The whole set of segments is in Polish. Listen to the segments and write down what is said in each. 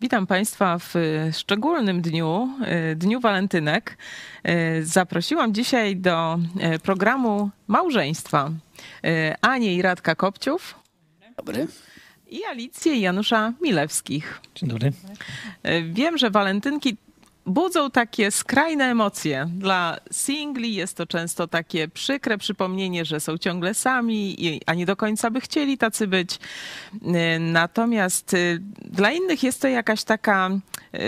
Witam Państwa w szczególnym dniu, e, Dniu Walentynek. E, zaprosiłam dzisiaj do programu Małżeństwa Anię i Radka Kopciów. Dobry. I Alicję i Janusza Milewskich. Dzień dobry. Wiem, że walentynki budzą takie skrajne emocje. Dla singli jest to często takie przykre przypomnienie, że są ciągle sami, a nie do końca by chcieli tacy być. Natomiast y, dla innych jest to jakaś taka,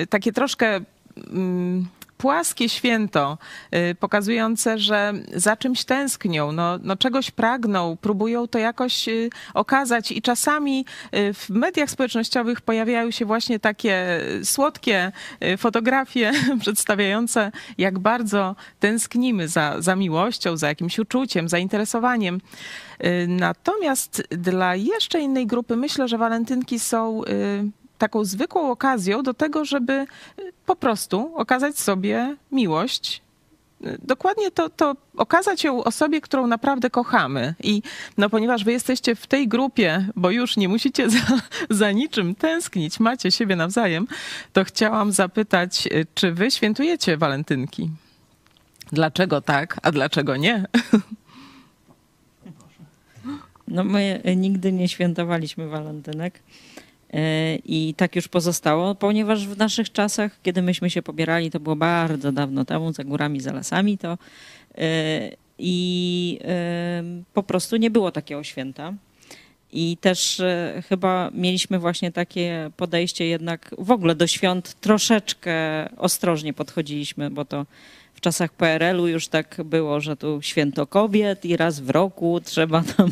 y, takie troszkę mm, płaskie święto, y, pokazujące, że za czymś tęsknią, no, no czegoś pragną, próbują to jakoś y, okazać i czasami y, w mediach społecznościowych pojawiają się właśnie takie słodkie fotografie przedstawiające, jak bardzo tęsknimy za, za miłością, za jakimś uczuciem, zainteresowaniem. Natomiast dla jeszcze innej grupy myślę, że walentynki są taką zwykłą okazją do tego, żeby y, po prostu okazać sobie miłość. Y, dokładnie to, to okazać ją osobie, którą naprawdę kochamy. I no, ponieważ wy jesteście w tej grupie, bo już nie musicie za, za niczym tęsknić, macie siebie nawzajem, to chciałam zapytać, y, czy wy świętujecie walentynki? Dlaczego tak, a dlaczego nie? No my nigdy nie świętowaliśmy walentynek. I tak już pozostało, ponieważ w naszych czasach, kiedy myśmy się pobierali, to było bardzo dawno temu, za górami, za lasami, to e, i e, po prostu nie było takiego święta. I też e, chyba mieliśmy właśnie takie podejście jednak w ogóle do świąt troszeczkę ostrożnie podchodziliśmy, bo to w czasach PRL-u już tak było, że tu święto kobiet i raz w roku trzeba tam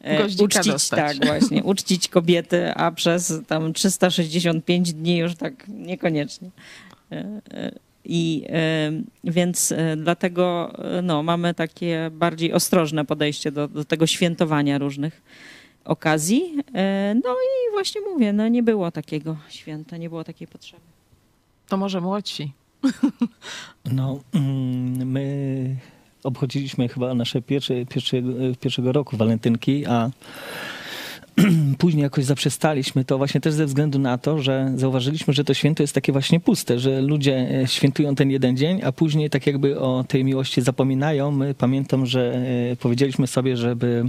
e, uczcić, dostać. tak właśnie, uczcić kobiety, a przez tam 365 dni już tak niekoniecznie. E, e, I więc dlatego no, mamy takie bardziej ostrożne podejście do, do tego świętowania różnych okazji. No i właśnie mówię, no nie było takiego święta, nie było takiej potrzeby. To może młodsi. No, mm, my obchodziliśmy chyba nasze pierwsze, pierwsze, pierwszego roku walentynki, a później jakoś zaprzestaliśmy to właśnie też ze względu na to, że zauważyliśmy, że to święto jest takie właśnie puste, że ludzie e, świętują ten jeden dzień, a później tak jakby o tej miłości zapominają. My pamiętam, że e, powiedzieliśmy sobie, żeby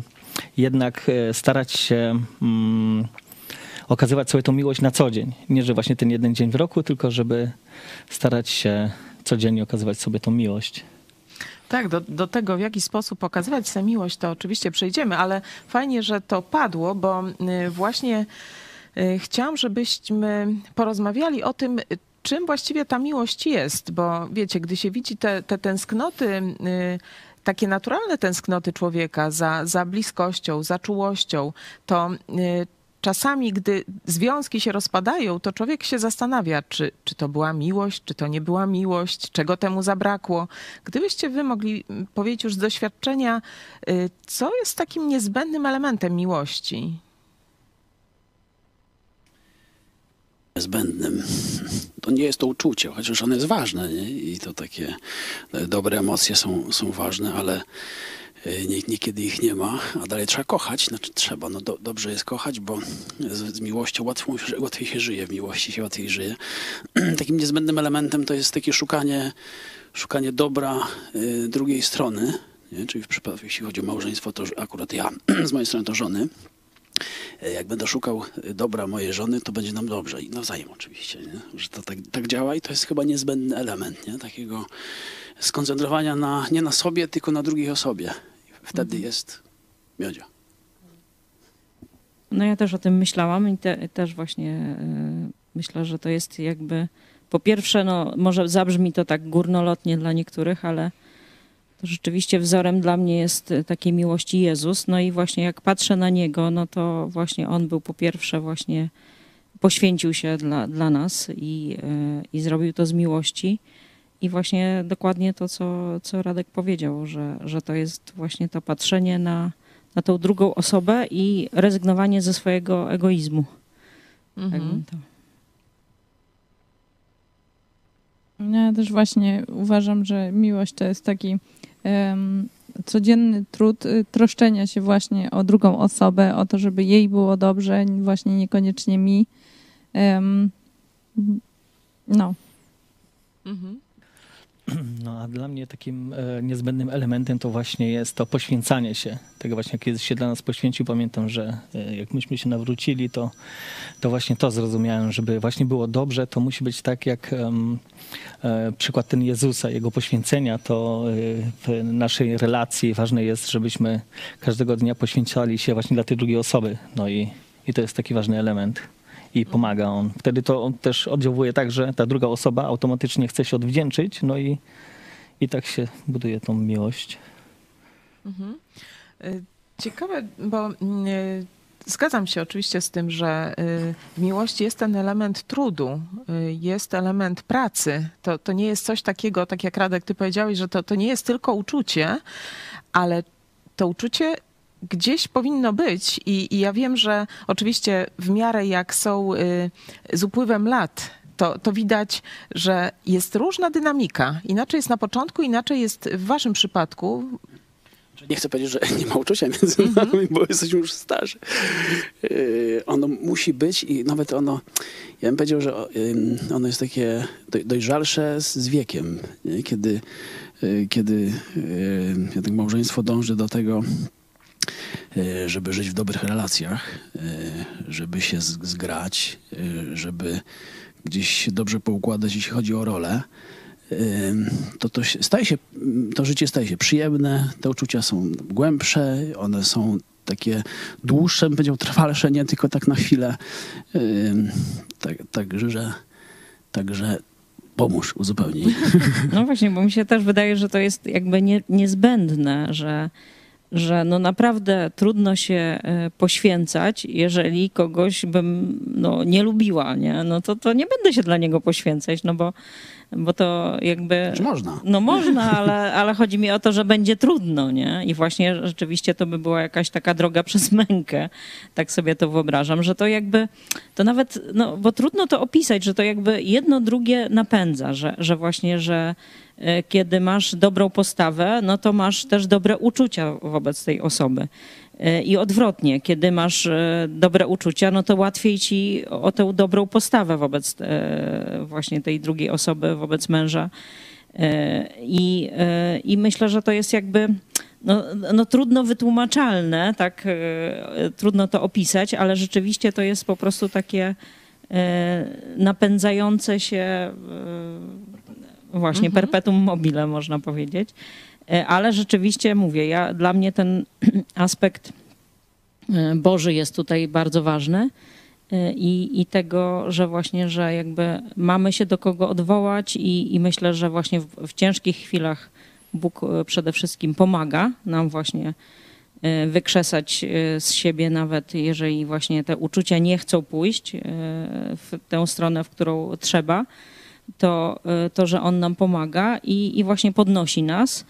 jednak e, starać się mm, okazywać sobie tą miłość na co dzień. Nie, że właśnie ten jeden dzień w roku, tylko żeby starać się codziennie okazywać sobie tą miłość. Tak, do, do tego, w jaki sposób pokazywać tę miłość, to oczywiście przejdziemy, ale fajnie, że to padło, bo y, właśnie y, chciałam, żebyśmy porozmawiali o tym, czym właściwie ta miłość jest, bo wiecie, gdy się widzi te, te tęsknoty, y, takie naturalne tęsknoty człowieka za, za bliskością, za czułością, to czasami, gdy związki się rozpadają, to człowiek się zastanawia, czy, czy to była miłość, czy to nie była miłość, czego temu zabrakło. Gdybyście wy mogli mm, powiedzieć już z doświadczenia, y, co jest takim niezbędnym elementem miłości? Niezbędnym. To nie jest to uczucie, chociaż ono jest ważne nie? i to takie dobre emocje są, są ważne, ale E, nie, niekiedy ich nie ma, a dalej trzeba kochać, znaczy trzeba, no do, dobrze jest kochać, bo z, z miłością łatwo, łatwiej się żyje, w miłości się łatwiej żyje. Takim niezbędnym elementem to jest takie szukanie, szukanie dobra y, drugiej strony, nie? czyli w przypadku, jeśli chodzi o małżeństwo, to akurat ja, z mojej strony to żony, e, jak będę szukał dobra mojej żony, to będzie nam dobrze. I nawzajem oczywiście, nie? że to tak, tak działa i to jest chyba niezbędny element nie? takiego skoncentrowania na, nie na sobie, tylko na drugiej osobie. Wtedy mhm. jest miodzia. No ja też o tym myślałam i te, też właśnie y, myślę, że to jest jakby po pierwsze, no może zabrzmi to tak górnolotnie dla niektórych, ale rzeczywiście wzorem dla mnie jest takiej miłości Jezus. No i właśnie jak patrzę na Niego, no to właśnie On był po pierwsze właśnie, poświęcił się dla, dla nas i, y, i zrobił to z miłości. I właśnie dokładnie to, co, co Radek powiedział, że, że to jest właśnie to patrzenie na, na tą drugą osobę i rezygnowanie ze swojego egoizmu. Mhm. Tak ja też właśnie uważam, że miłość to jest taki codzienny trud y, troszczenia się właśnie o drugą osobę, o to, żeby jej było dobrze, właśnie niekoniecznie mi. No. Mhm. No a dla mnie takim e, niezbędnym elementem to właśnie jest to poświęcanie się. Tego właśnie kiedyś się dla nas poświęcił. Pamiętam, że e, jak myśmy się nawrócili, to, to właśnie to zrozumiałem, żeby właśnie było dobrze, to musi być tak jak e, przykład ten Jezusa, jego poświęcenia, to w naszej relacji ważne jest, żebyśmy każdego dnia poświęcali się właśnie dla tej drugiej osoby. No i, i to jest taki ważny element. I pomaga on. Wtedy to on też oddziałuje tak, że ta druga osoba automatycznie chce się odwdzięczyć, no i, i tak się buduje tą miłość. Y, Ciekawe, bo y, zgadzam się oczywiście z tym, że y, w miłości jest ten element trudu, jest element pracy. To, to nie jest coś takiego, tak jak Radek, ty powiedziałeś, że to, to nie jest tylko uczucie, ale to uczucie gdzieś powinno być i, i ja wiem, że oczywiście w miarę jak są y, z upływem lat, to, to widać, że jest różna dynamika. Inaczej jest na początku, inaczej jest w waszym przypadku. Nie chcę powiedzieć, że nie ma uczucia między nami, bo jesteśmy już starzy. Yy, ono musi być i nawet ono, ja bym powiedział, że ono jest takie doj- dojrzalsze z, wiekiem, kiedy, yy, kiedy jednak małżeństwo dąży do tego, żeby żyć w dobrych relacjach, yy, żeby się zgrać, yy, żeby gdzieś dobrze poukładać, jeśli chodzi o rolę to, to staje się, to życie staje się przyjemne, te uczucia są głębsze, one są takie dłuższe, powiedział trwalsze, nie tylko tak na chwilę. Tak, także, także pomóż, uzupełnij. No właśnie, bo mi się też wydaje, że to jest jakby nie, niezbędne, że, że no naprawdę trudno się e, poświęcać, jeżeli kogoś bym no, nie lubiła, nie? No to, to nie będę się dla niego poświęcać, no bo, bo to jakby... Czy można? No można, ale, ale chodzi mi o to, że będzie trudno, nie? I właśnie rzeczywiście to by była jakaś taka droga przez mękę. Tak sobie to wyobrażam, że to jakby, to nawet, no bo trudno to opisać, że to jakby jedno drugie napędza, że, że właśnie, że e, kiedy masz dobrą postawę, no to masz też dobre uczucia wobec tej osoby. E, I odwrotnie, kiedy masz e, dobre uczucia, no to łatwiej ci o tę dobrą postawę wobec e, właśnie tej drugiej osoby, wobec męża. I, I myślę, że to jest jakby no, no trudno wytłumaczalne, tak, trudno to opisać, ale rzeczywiście to jest po prostu takie napędzające się właśnie Mhm. perpetuum mobile, można powiedzieć. E, Ale rzeczywiście mówię, ja, dla mnie ten aspekt e, Boży jest tutaj bardzo ważny e, i, i tego, że właśnie, że jakby mamy się do kogo odwołać i, i myślę, że właśnie w, w ciężkich chwilach Bóg przede wszystkim pomaga nam właśnie wykrzesać z siebie, nawet jeżeli właśnie te uczucia nie chcą pójść w tę stronę, w którą trzeba, to, to że On nam pomaga i, i właśnie podnosi nas.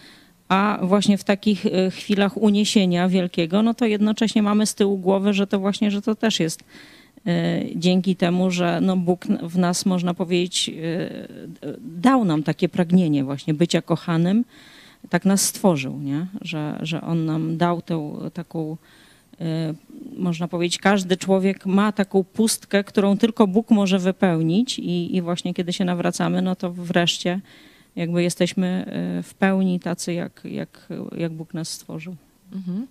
A właśnie w takich e, chwilach uniesienia wielkiego, no to jednocześnie mamy z tyłu głowy, że to właśnie, że to też jest e, dzięki temu, że no Bóg w nas, można powiedzieć, e, dał nam takie pragnienie właśnie bycia kochanym, tak nas stworzył, nie? Że, że On nam dał tę taką, można powiedzieć, każdy człowiek ma taką pustkę, którą tylko Bóg może wypełnić i, i właśnie kiedy się nawracamy, no to wreszcie jakby jesteśmy e, w pełni tacy, jak, jak, jak Bóg nas stworzył. Mhm.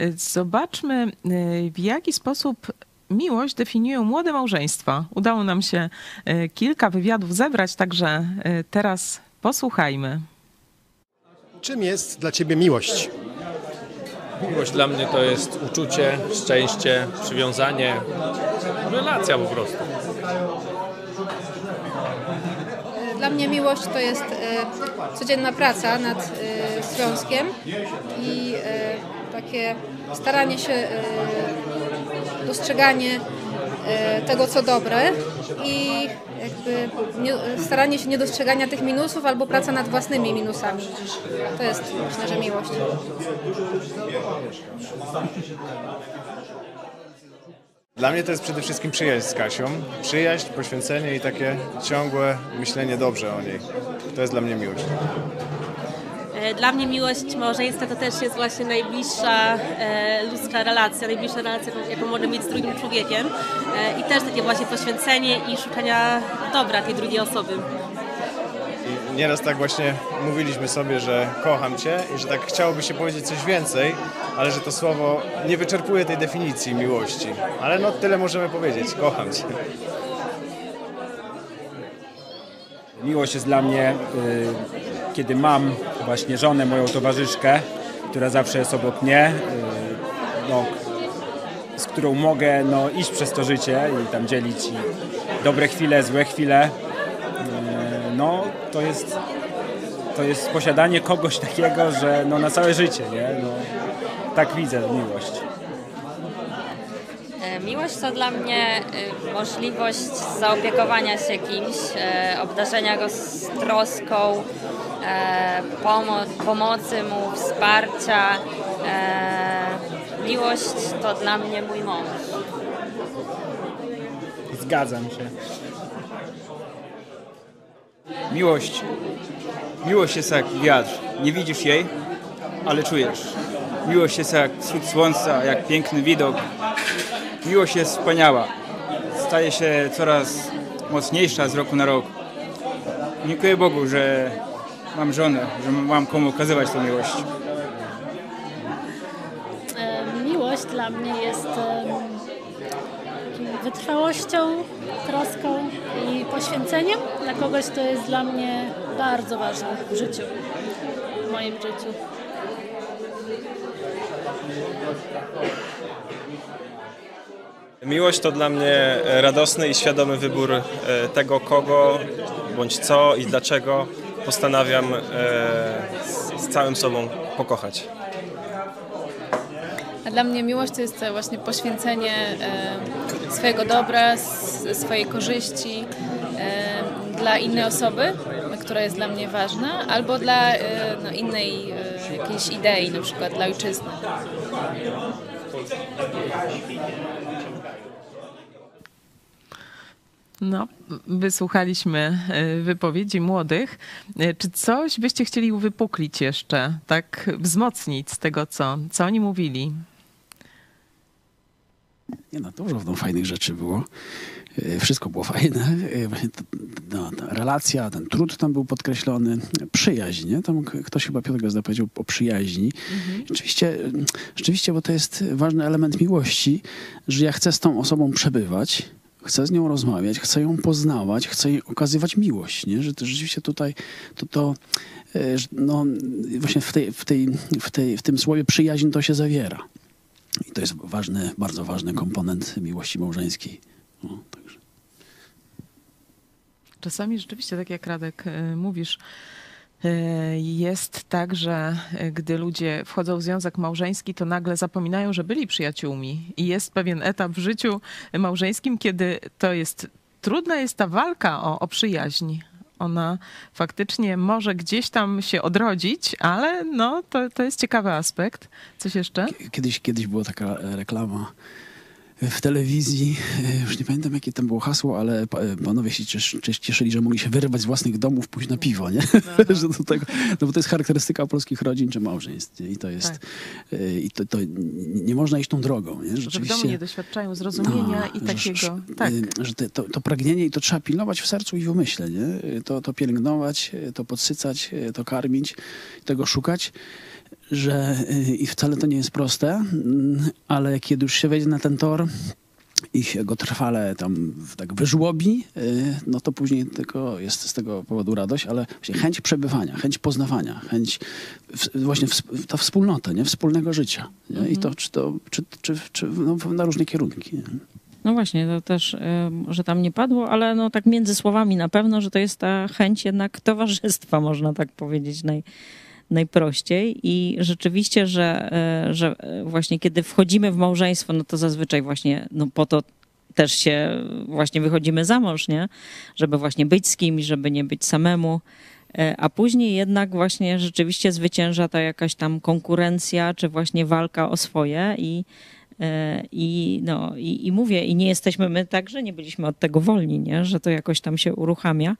Y, Zobaczmy, y, w jaki sposób miłość definiują młode małżeństwa. Udało nam się kilka wywiadów zebrać, także teraz posłuchajmy. Czym jest dla Ciebie miłość? Miłość dla mnie to jest uczucie, szczęście, przywiązanie, relacja po prostu. Dla mnie miłość to jest e, codzienna praca nad e, związkiem i e, takie staranie się, e, dostrzeganie e, tego, co dobre i jakby nie, staranie się niedostrzegania tych minusów albo praca nad własnymi minusami. To jest, myślę, że miłość. Dla mnie to jest przede wszystkim przyjaźń z Kasią. Przyjaźń, poświęcenie i takie ciągłe myślenie dobrze o niej. To jest dla mnie miłość. E, Dla mnie miłość małżeństwa to też jest właśnie najbliższa e, ludzka relacja, najbliższa relacja, jaką można mieć z drugim człowiekiem e, i też takie właśnie poświęcenie i szukania dobra tej drugiej osoby. Nieraz tak właśnie mówiliśmy sobie, że kocham Cię i że tak chciałoby się powiedzieć coś więcej, ale że to słowo nie wyczerpuje tej definicji miłości. Ale no tyle możemy powiedzieć, kocham Cię. Miłość jest dla mnie, y, kiedy mam właśnie żonę, moją towarzyszkę, która zawsze jest obok mnie, y, no, z którą mogę no, iść przez to życie i tam dzielić i dobre chwile, złe chwile. No, to jest, to jest posiadanie kogoś takiego, że no, na całe życie, nie? No, tak widzę miłość. E, Miłość to dla mnie y, możliwość zaopiekowania się kimś, e, obdarzenia go z troską, e, pomo- pomocy mu, wsparcia. E, Miłość to dla mnie mój mąż. Zgadzam się. Miłość. Miłość jest jak wiatr. Nie widzisz jej, ale czujesz. Miłość jest jak wschód słońca, jak piękny widok. Miłość jest wspaniała. Staje się coraz mocniejsza z roku na rok. Dziękuję Bogu, że mam żonę, że mam komu okazywać tę miłość. E, Miłość dla mnie jest wytrwałością, troską i poświęceniem dla kogoś, kto jest dla mnie bardzo ważny w życiu, w moim życiu. Miłość to dla mnie radosny i świadomy wybór e, tego, kogo bądź co i dlaczego postanawiam e, z, całym sobą pokochać. A dla mnie miłość to jest właśnie poświęcenie e, swojego dobra, swojej korzyści dla innej osoby, która jest dla mnie ważna, albo dla e, no, innej e, jakiejś idei, na przykład dla ojczyzny. No, wysłuchaliśmy e, wypowiedzi młodych. Czy coś byście chcieli uwypuklić jeszcze, tak wzmocnić z tego, co, co oni mówili? Nie no, dużo no, fajnych rzeczy było. E, Wszystko było fajne. E, Właśnie ta, no, ta relacja, ten trud tam był podkreślony. Przyjaźń, nie? Tam ktoś chyba Piotr Gazda powiedział o przyjaźni. Rzeczywiście, mm, rzeczywiście, bo to jest ważny element miłości, że ja chcę z tą osobą przebywać, chcę z nią rozmawiać, chcę ją poznawać, chcę jej okazywać miłość, nie? Że to rzeczywiście tutaj to, to e, no, właśnie w, tej, w, tej, w, tej, w tym słowie przyjaźń to się zawiera. I to jest ważny, bardzo ważny komponent miłości małżeńskiej. No, także. Czasami rzeczywiście, tak jak Radek e, mówisz, e, jest tak, że e, gdy ludzie wchodzą w związek małżeński, to nagle zapominają, że byli przyjaciółmi. I jest pewien etap w życiu małżeńskim, kiedy to jest trudna jest ta walka o, o przyjaźń. Ona faktycznie może gdzieś tam się odrodzić, ale no, to, to jest ciekawy aspekt. Coś jeszcze? Kiedyś, kiedyś była taka e, reklama w telewizji, e, już nie pamiętam jakie tam było hasło, ale e, panowie się ciesz, ciesz, cieszyli, że mogli się wyrwać z własnych domów, pójść na piwo, nie? że do tego, no bo to jest charakterystyka polskich rodzin czy małżeństw i to jest, e, i to, to nie, można iść tą drogą, nie? Że w domu nie doświadczają zrozumienia i że- takiego. że- Tak. Że te, to, to pragnienie i to trzeba pilnować w sercu i w umyśle, nie? To, to pielęgnować, to podsycać, to karmić, tego szukać, że y, i wcale to nie jest proste, mm, ale kiedy już się wejdzie na ten tor i się go trwale tam tak wyżłobi, y, no to później tylko jest z tego powodu radość, ale właśnie chęć przebywania, chęć poznawania, chęć właśnie w, ta wspólnota, nie? Wspólnego życia. Nie? I to, czy to, czy, czy, czy no, na różne kierunki. Nie? No właśnie, to też, em, że tam nie padło, ale no tak między słowami na pewno, że to jest ta chęć jednak towarzystwa, można tak powiedzieć naj, najprościej. I rzeczywiście, że, e, że e, właśnie kiedy wchodzimy w małżeństwo, no to zazwyczaj właśnie no po to też się właśnie wychodzimy za mąż, nie? Żeby właśnie być z kimś, żeby nie być samemu. E, A później jednak właśnie rzeczywiście zwycięża ta jakaś tam konkurencja, czy właśnie walka o swoje i, i, no, i, i mówię, i nie jesteśmy my także, nie byliśmy od tego wolni, nie? że to jakoś tam się uruchamia.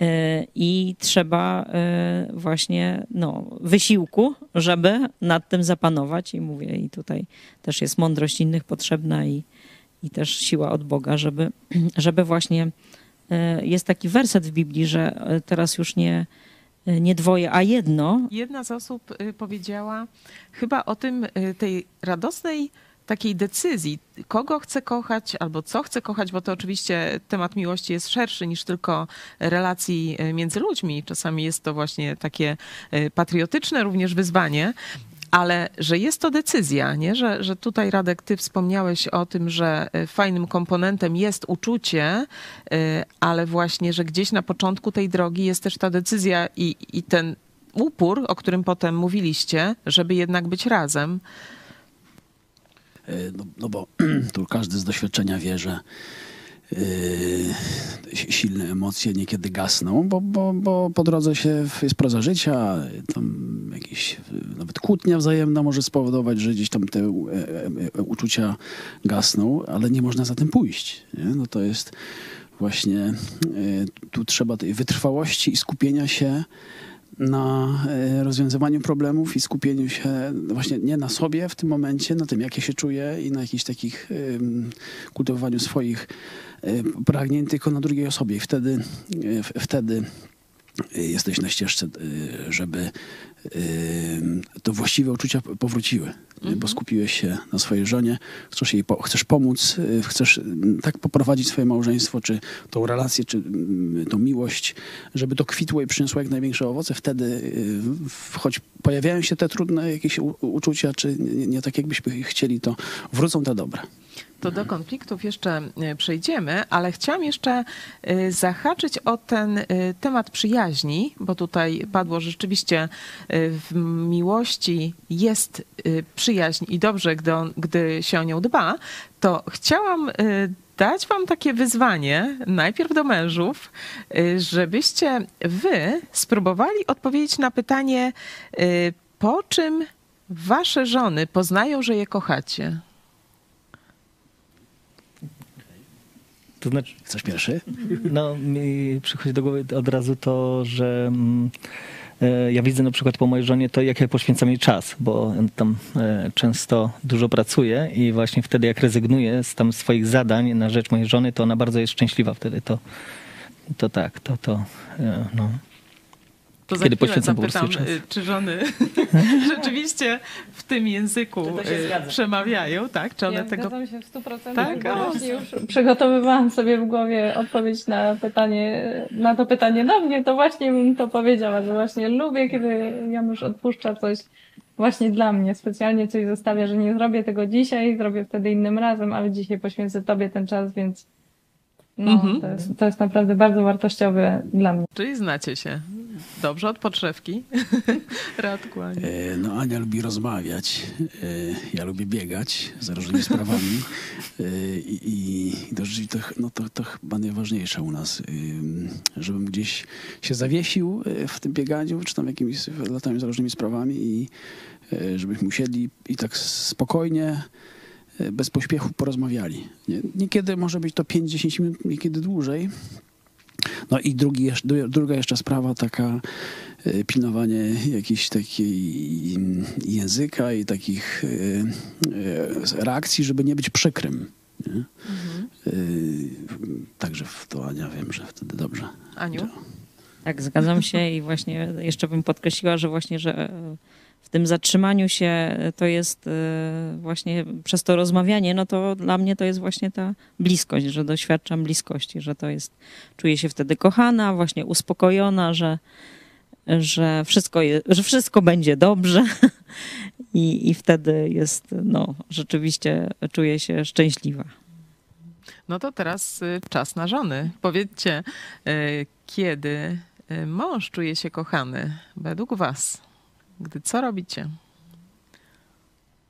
E, I trzeba e, właśnie no, wysiłku, żeby nad tym zapanować. I mówię, i tutaj też jest mądrość innych potrzebna i, i też siła od Boga, żeby, żeby właśnie e, jest taki werset w Biblii, że teraz już nie, nie dwoje, a jedno. Jedna z osób y, powiedziała chyba o tym, y, tej radosnej takiej decyzji, kogo chcę kochać albo co chcę kochać, bo to oczywiście temat miłości jest szerszy niż tylko relacji y, między ludźmi. Czasami jest to właśnie takie patriotyczne również wyzwanie, ale że jest to decyzja, nie? Że, że tutaj Radek, ty wspomniałeś o tym, że e, fajnym komponentem jest uczucie, e, ale właśnie, że gdzieś na początku tej drogi jest też ta decyzja i, i ten upór, o którym potem mówiliście, żeby jednak być razem. E, no, no bo tu każdy z doświadczenia wie, że Yy, silne emocje niekiedy gasną, bo, bo, bo po drodze się jest proza życia, tam jakieś nawet kłótnia wzajemna może spowodować, że gdzieś tam te e, e, uczucia gasną, ale nie można za tym pójść. Nie? No to jest właśnie, e, tu trzeba tej wytrwałości i skupienia się na rozwiązywaniu problemów i skupieniu się właśnie nie na sobie w tym momencie, na tym, jak ja się czuję i na jakichś takich kultywowaniu swoich Y, pragnień tylko na drugiej osobie. I wtedy, y, wtedy jesteś na ścieżce, y, żeby to właściwe uczucia powróciły, mhm. bo skupiłeś się na swojej żonie, chcesz jej po, chcesz pomóc, chcesz tak poprowadzić swoje małżeństwo, czy tą relację, czy tą miłość, żeby to kwitło i przyniosło jak największe owoce. Wtedy, choć pojawiają się te trudne jakieś uczucia, czy nie, nie tak jakbyśmy chcieli, to wrócą te dobre. To do konfliktów jeszcze e, przejdziemy, ale chciałam jeszcze e, zahaczyć o ten e, temat przyjaźni, bo tutaj padło rzeczywiście w miłości jest przyjaźń i dobrze, gdy, on, gdy się o nią dba, to chciałam dać wam takie wyzwanie, najpierw do mężów, żebyście wy spróbowali odpowiedzieć na pytanie, po czym wasze żony poznają, że je kochacie. To znaczy... Chcesz pierwszy? No, mi przychodzi do głowy od razu to, że mm, e, ja widzę na przykład po mojej żonie to, jak ja poświęcam jej czas, bo tam e, często dużo pracuję i właśnie wtedy, jak rezygnuję z tam swoich zadań na rzecz mojej żony, to ona bardzo jest szczęśliwa wtedy. To, to tak, to, to e, no. To Kiedy poświęcam zapytam, y, czy żony rzeczywiście w tym języku y, przemawiają, tak? Czy one ja tego... zgadzam się w 100%. Tak? O, już przygotowywałam sobie w głowie odpowiedź na pytanie, na to pytanie do mnie, to właśnie bym to powiedziała, że właśnie lubię, kiedy Janusz odpuszcza coś właśnie dla mnie, specjalnie coś zostawia, że nie zrobię tego dzisiaj, zrobię wtedy innym razem, ale dzisiaj poświęcę Tobie ten czas, więc no, mhm. to, jest, to jest naprawdę bardzo wartościowe dla mnie. Czyli znacie się. Dobrze od podszewki. Ania. E, no Ania lubi rozmawiać. E, ja lubię biegać za różnymi sprawami. E, I, i to, no to, to chyba najważniejsze u nas. Żebym gdzieś się zawiesił w tym bieganiu, czy tam jakimiś latami za różnymi sprawami i żebyśmy usiedli i tak spokojnie bez pośpiechu porozmawiali. Niekiedy może być to 5-10 minut, niekiedy dłużej, no i drugi, druga jeszcze sprawa, taka e, pilnowanie jakiejś takiej języka i takich e, e, reakcji, żeby nie być przykrym. Nie? Mhm. Także w to Ania wiem, że wtedy dobrze. Aniu? Tak, zgadzam się i właśnie jeszcze bym podkreśliła, że właśnie, że w tym zatrzymaniu się to jest e, właśnie przez to rozmawianie, no to dla mnie to jest właśnie ta bliskość, że doświadczam bliskości, że to jest, czuję się wtedy kochana, właśnie uspokojona, że, że, wszystko, je, że wszystko będzie dobrze I, i wtedy jest, no rzeczywiście czuję się szczęśliwa. No to teraz y, czas na żony. Powiedzcie, y, kiedy y, mąż czuje się kochany według was? Gdy co robicie?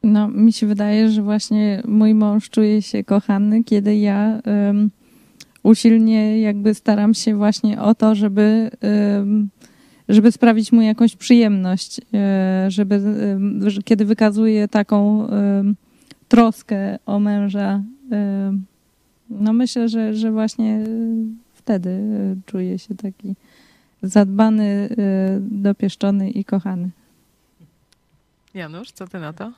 No, mi się wydaje, że właśnie mój mąż czuje się kochany, kiedy ja um, usilnie jakby staram się właśnie o to, żeby, um, żeby sprawić mu jakąś przyjemność, um, żeby, kiedy wykazuję taką troskę o męża, no myślę, że, że właśnie wtedy czuję się taki zadbany, y, dopieszczony i kochany. Janusz, co ty na to?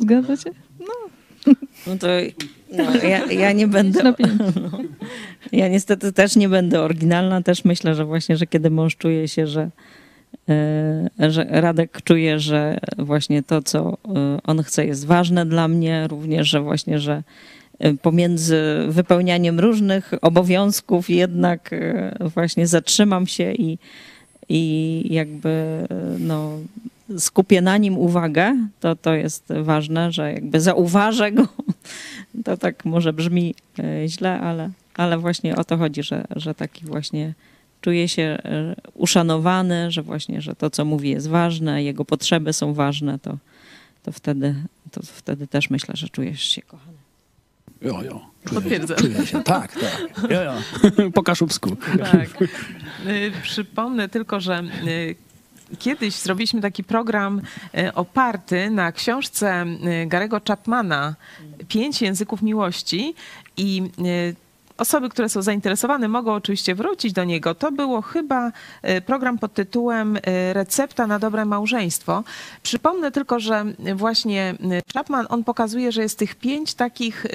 Zgadza się? No to no, ja, ja nie będę. No, ja niestety też nie będę oryginalna. Też myślę, że właśnie, że kiedy mąż czuje się, że, e, że Radek czuje, że właśnie to, co e, on chce, jest ważne dla mnie, również, że właśnie, że e, pomiędzy wypełnianiem różnych obowiązków jednak właśnie zatrzymam się i, i jakby no, skupię na nim uwagę, to to jest ważne, że jakby zauważę go. To tak może brzmi e, źle, ale, ale właśnie o to chodzi, że, że taki właśnie czuje się e, uszanowany, że właśnie, że to, co mówi jest ważne, jego potrzeby są ważne, to, to, wtedy, to wtedy też myślę, że czujesz się kochany. Jo, jo. Potwierdzam. Czuję się, tak, tak. Jo, jo. Po kaszubsku. Tak. Y, Przypomnę tylko, że kiedyś zrobiliśmy taki program y, oparty na książce y, Garego Chapmana Pięć języków miłości i y, Osoby, które są zainteresowane, mogą oczywiście wrócić do niego. To było chyba program pod tytułem Recepta na dobre małżeństwo. Przypomnę tylko, że właśnie Chapman on pokazuje, że jest tych pięć takich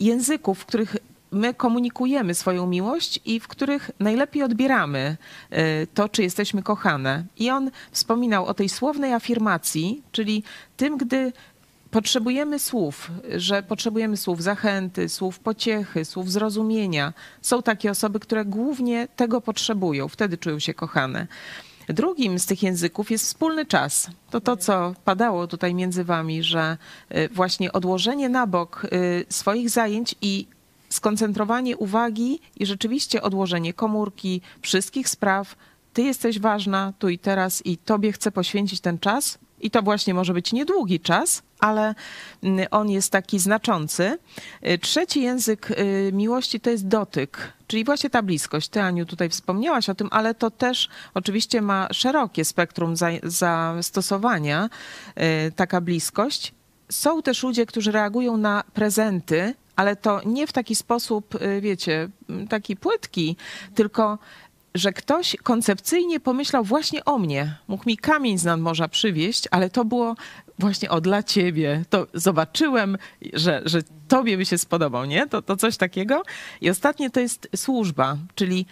języków, w których my komunikujemy swoją miłość i w których najlepiej odbieramy y, to, czy jesteśmy kochane. I on wspominał o tej słownej afirmacji, czyli tym, gdy potrzebujemy słów, że potrzebujemy słów zachęty, słów pociechy, słów zrozumienia. Są takie osoby, które głównie tego potrzebują, wtedy czują się kochane. Drugim z tych języków jest wspólny czas. To to, co padało tutaj między wami, że y, właśnie odłożenie na bok y, swoich zajęć i skoncentrowanie uwagi i rzeczywiście odłożenie komórki, wszystkich spraw. Ty jesteś ważna tu i teraz i tobie chcę poświęcić ten czas. I to właśnie może być niedługi czas, ale mm, on jest taki znaczący. Y, Trzeci język y, miłości to jest dotyk, czyli właśnie ta bliskość. Ty, Aniu, tutaj wspomniałaś o tym, ale to też oczywiście ma szerokie spektrum za- zastosowania, y, taka bliskość. Są też ludzie, którzy reagują na prezenty, ale to nie w taki sposób, y, wiecie, taki płytki, tylko że ktoś koncepcyjnie pomyślał właśnie o mnie. Mógł mi kamień z nadmorza przywieźć, ale to było właśnie o dla ciebie. To zobaczyłem, że, że tobie by się spodobał, nie? To, to coś takiego. I ostatnie to jest służba, czyli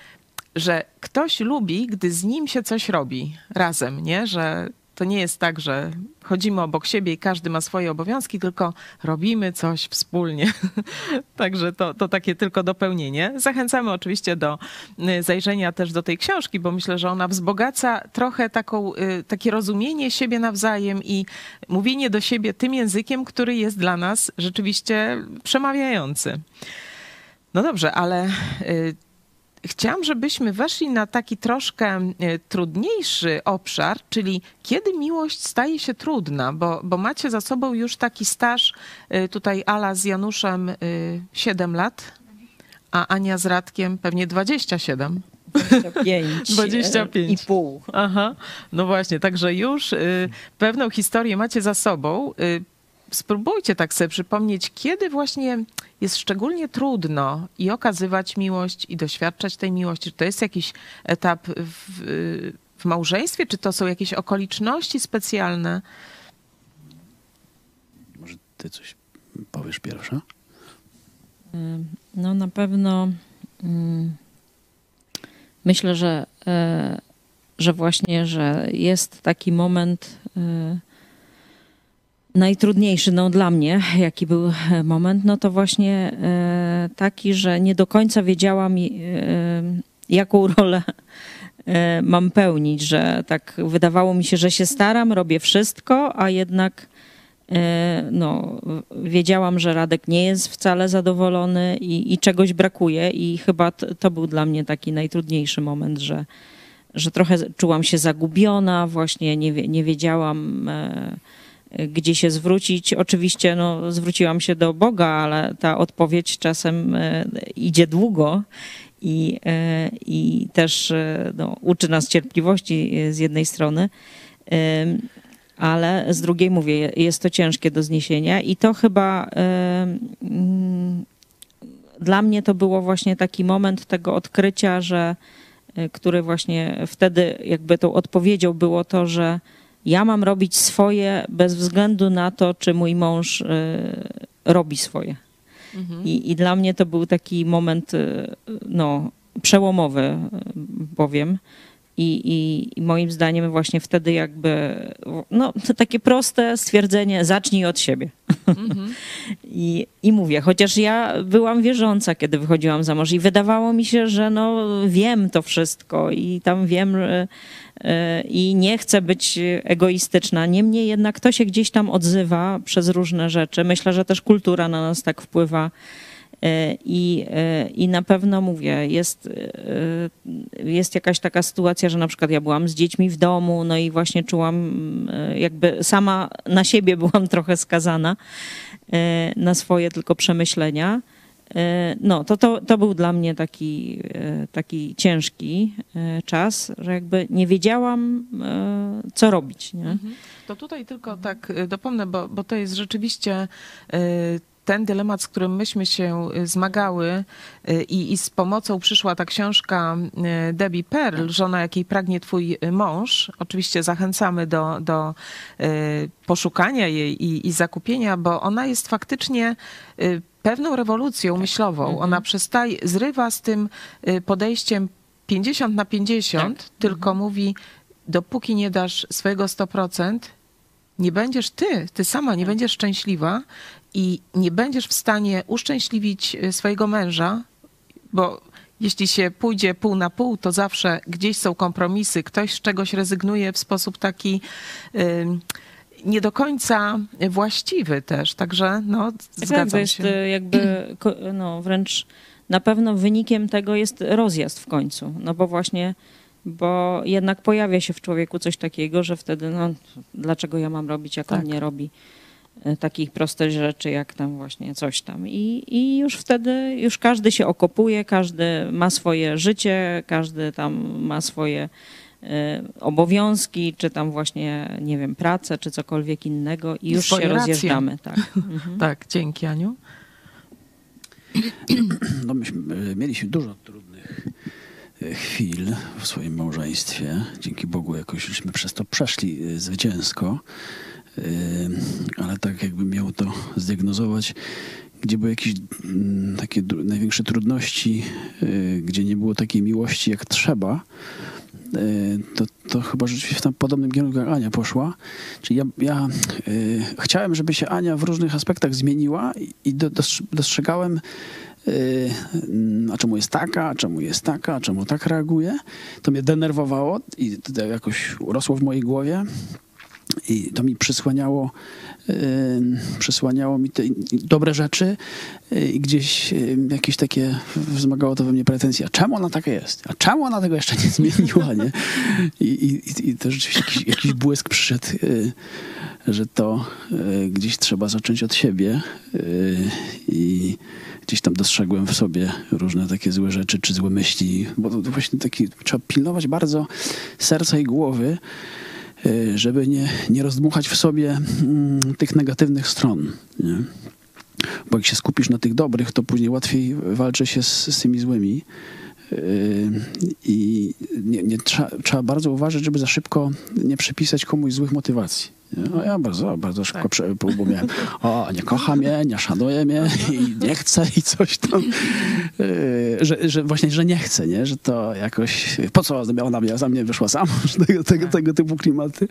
że ktoś lubi, gdy z nim się coś robi razem, nie? Że to nie jest tak, że chodzimy obok siebie i każdy ma swoje obowiązki, tylko robimy coś wspólnie. Także to, to takie tylko dopełnienie. Zachęcamy oczywiście do y, zajrzenia też do tej książki, bo myślę, że ona wzbogaca trochę taką, y, takie rozumienie siebie nawzajem i mówienie do siebie tym językiem, który jest dla nas rzeczywiście przemawiający. No dobrze, ale y, Chciałam, żebyśmy weszli na taki troszkę e, trudniejszy obszar, czyli kiedy miłość staje się trudna, bo, bo macie za sobą już taki staż, e, tutaj Ala z Januszem e, 7 lat, a Ania z Radkiem pewnie 27. 25, 25 i pół. Aha, no właśnie, także już pewną historię macie za sobą. Spróbujcie tak sobie przypomnieć, kiedy właśnie jest szczególnie trudno i okazywać miłość, i doświadczać tej miłości. Czy to jest jakiś etap w, w małżeństwie, czy to są jakieś okoliczności specjalne? Może ty coś powiesz pierwsza? No na pewno mm, myślę, że, e, że właśnie, że jest taki moment e, najtrudniejszy no, dla mnie, jaki był e, moment, no to właśnie e, taki, że nie do końca wiedziałam, e, jaką rolę mam pełnić, że tak wydawało mi się, że się staram, robię wszystko, a jednak no, wiedziałam, że Radek nie jest wcale zadowolony i, i czegoś brakuje i chyba t, to był dla mnie taki najtrudniejszy moment, że, że trochę czułam się zagubiona, właśnie nie, nie wiedziałam e, gdzie się zwrócić. Oczywiście no, zwróciłam się do Boga, ale ta odpowiedź czasem e, idzie długo i, e, i też e, no, uczy nas cierpliwości z jednej strony. Ale z drugiej mówię, jest to ciężkie do zniesienia i to chyba mm, dla mnie to było właśnie taki moment tego odkrycia, że, który właśnie wtedy jakby tą odpowiedzią było to, że ja mam robić swoje bez względu na to, czy mój mąż y, robi swoje. Mhm. I, I dla mnie to był taki moment y, no, przełomowy, y, powiem. I, i, I moim zdaniem właśnie wtedy jakby, no to takie proste stwierdzenie, zacznij od siebie. Mhm. I, I mówię, chociaż ja byłam wierząca, kiedy wychodziłam za mąż i wydawało mi się, że no wiem to wszystko i tam wiem y, i nie chcę być egoistyczna. Niemniej jednak to się gdzieś tam odzywa przez różne rzeczy. Myślę, że też kultura na nas tak wpływa. Y, I, y, I na pewno mówię, jest, y, jest jakaś taka sytuacja, że na przykład ja byłam z dziećmi w domu, no i właśnie czułam, y, jakby sama na siebie byłam trochę skazana na swoje tylko przemyślenia. No, to, to, to był dla mnie taki, taki ciężki czas, że jakby nie wiedziałam, co robić. Nie? Mhm. To tutaj tylko tak dopomnę, bo, bo to jest rzeczywiście ten dylemat, z którym myśmy się y, zmagały y, i, i z pomocą przyszła ta książka y, Debbie Pearl, Żona, jakiej pragnie twój mąż. Oczywiście zachęcamy do, do poszukania jej i, i zakupienia, bo ona jest faktycznie pewną rewolucją myślową. Ona przestaje, zrywa z tym podejściem 50 na 50, tylko mówi, dopóki nie dasz swojego 100%, nie będziesz ty, ty sama nie będziesz szczęśliwa i nie będziesz w stanie uszczęśliwić y, swojego męża, bo jeśli się pójdzie pół na pół, to zawsze gdzieś są kompromisy, ktoś z czegoś rezygnuje w sposób taki nie do końca właściwy też, także no, Tak, to zgadzam jest się. y, jakby no, wręcz na pewno wynikiem tego jest rozjazd w końcu. No bo właśnie, bo jednak pojawia się w człowieku coś takiego, że wtedy, no dlaczego ja mam robić, jak Tak. on nie robi takich prostych rzeczy, jak tam właśnie coś tam. I, I już wtedy, już każdy się okopuje, każdy ma swoje życie, każdy tam ma swoje y, obowiązki, czy tam właśnie, nie wiem, pracę, czy cokolwiek innego i już swoje się racje. rozjeżdżamy. Tak. Mhm. Tak, dzięki Aniu. No myśmy e, mieliśmy dużo trudnych e, chwil w swoim małżeństwie. Dzięki Bogu jakoś żeśmy przez to przeszli e, zwycięsko. Ale tak jakbym miał to zdiagnozować, gdzie były jakieś mm, takie największe trudności, e, gdzie nie było takiej miłości jak trzeba, e, to, to chyba rzeczywiście w tam podobnym kierunku jak Ania poszła. Czyli ja, ja e, chciałem, żeby się Ania w różnych aspektach zmieniła i- i do, dostrz- dostrzegałem, mm, a czemu jest taka, a czemu jest taka, a czemu tak reaguje. To mnie denerwowało i to jakoś urosło w mojej głowie. I to mi przysłaniało, yy, przysłaniało mi te dobre rzeczy yy, i gdzieś jakieś takie wzmagało to we mnie pretensje. A czemu ona taka jest? A czemu ona tego jeszcze nie zmieniła? Nie? I, i, I to rzeczywiście jakiś, jakiś błysk przyszedł, yy, że to yy, gdzieś trzeba zacząć od siebie i gdzieś tam dostrzegłem w sobie różne takie złe rzeczy czy złe myśli, bo to właśnie taki, trzeba pilnować bardzo serca i głowy, żeby nie, nie rozdmuchać w sobie mm, tych negatywnych stron. Nie? Bo jak się skupisz na tych dobrych, to później łatwiej walczy się z, z tymi złymi. Y, I nie, nie, trzeba, trzeba bardzo uważać, żeby za szybko nie przypisać komuś złych motywacji. No ja bardzo, bardzo szybko, bo miałem, o, nie kocha mnie, nie szanuje mnie i nie chce i coś tam. Y, że, że właśnie, że nie chce, nie? Że to jakoś, po co ona mnie, za mnie wyszła sama, tego, tego, tego typu klimaty.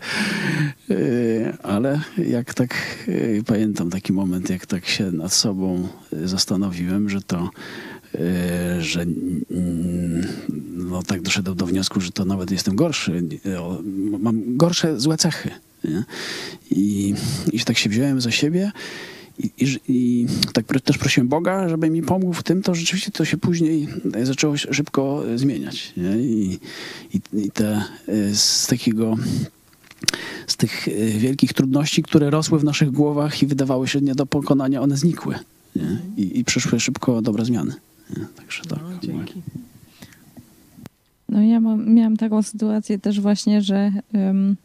Y, Ale jak tak pamiętam taki moment, jak tak się nad sobą zastanowiłem, że to że mm, no tak doszedłem do wniosku, że to nawet jestem gorszy, y, mam gorsze złe cechy. I, I tak się wziąłem za siebie i, i, i tak też prosiłem Boga, żeby mi pomógł w tym, to rzeczywiście to się później zaczęło się szybko zmieniać. Nie? I, i, te y, z takiego z tych y, wielkich trudności, które rosły w naszych głowach i wydawały się nie do pokonania, one znikły. I, I przyszły szybko dobre zmiany. Nie? Także tak. dzięki. No ja mam, miałam taką sytuację też właśnie, że ym,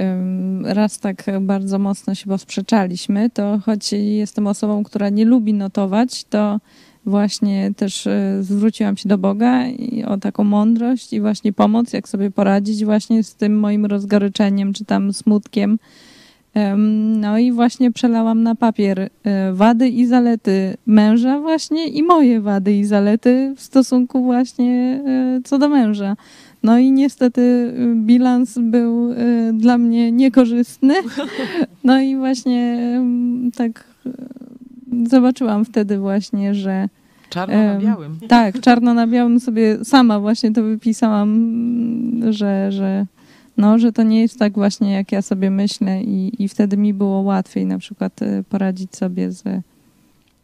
ym, raz tak bardzo mocno się posprzeczaliśmy, to choć jestem osobą, która nie lubi notować, to właśnie też e, zwróciłam się do Boga i o taką mądrość i właśnie pomoc, jak sobie poradzić właśnie z tym moim rozgoryczeniem czy tam smutkiem. No i właśnie przelałam na papier e, wady i zalety męża właśnie i moje wady i zalety w stosunku właśnie e, co do męża. No i niestety y, bilans był dla mnie niekorzystny. No i właśnie tak zobaczyłam wtedy właśnie, że Czarno na białym. Tak, czarno na białym sobie sama właśnie to wypisałam, że, że, no, że to nie jest tak właśnie, jak ja sobie myślę i, i wtedy mi było łatwiej na przykład y, poradzić sobie z,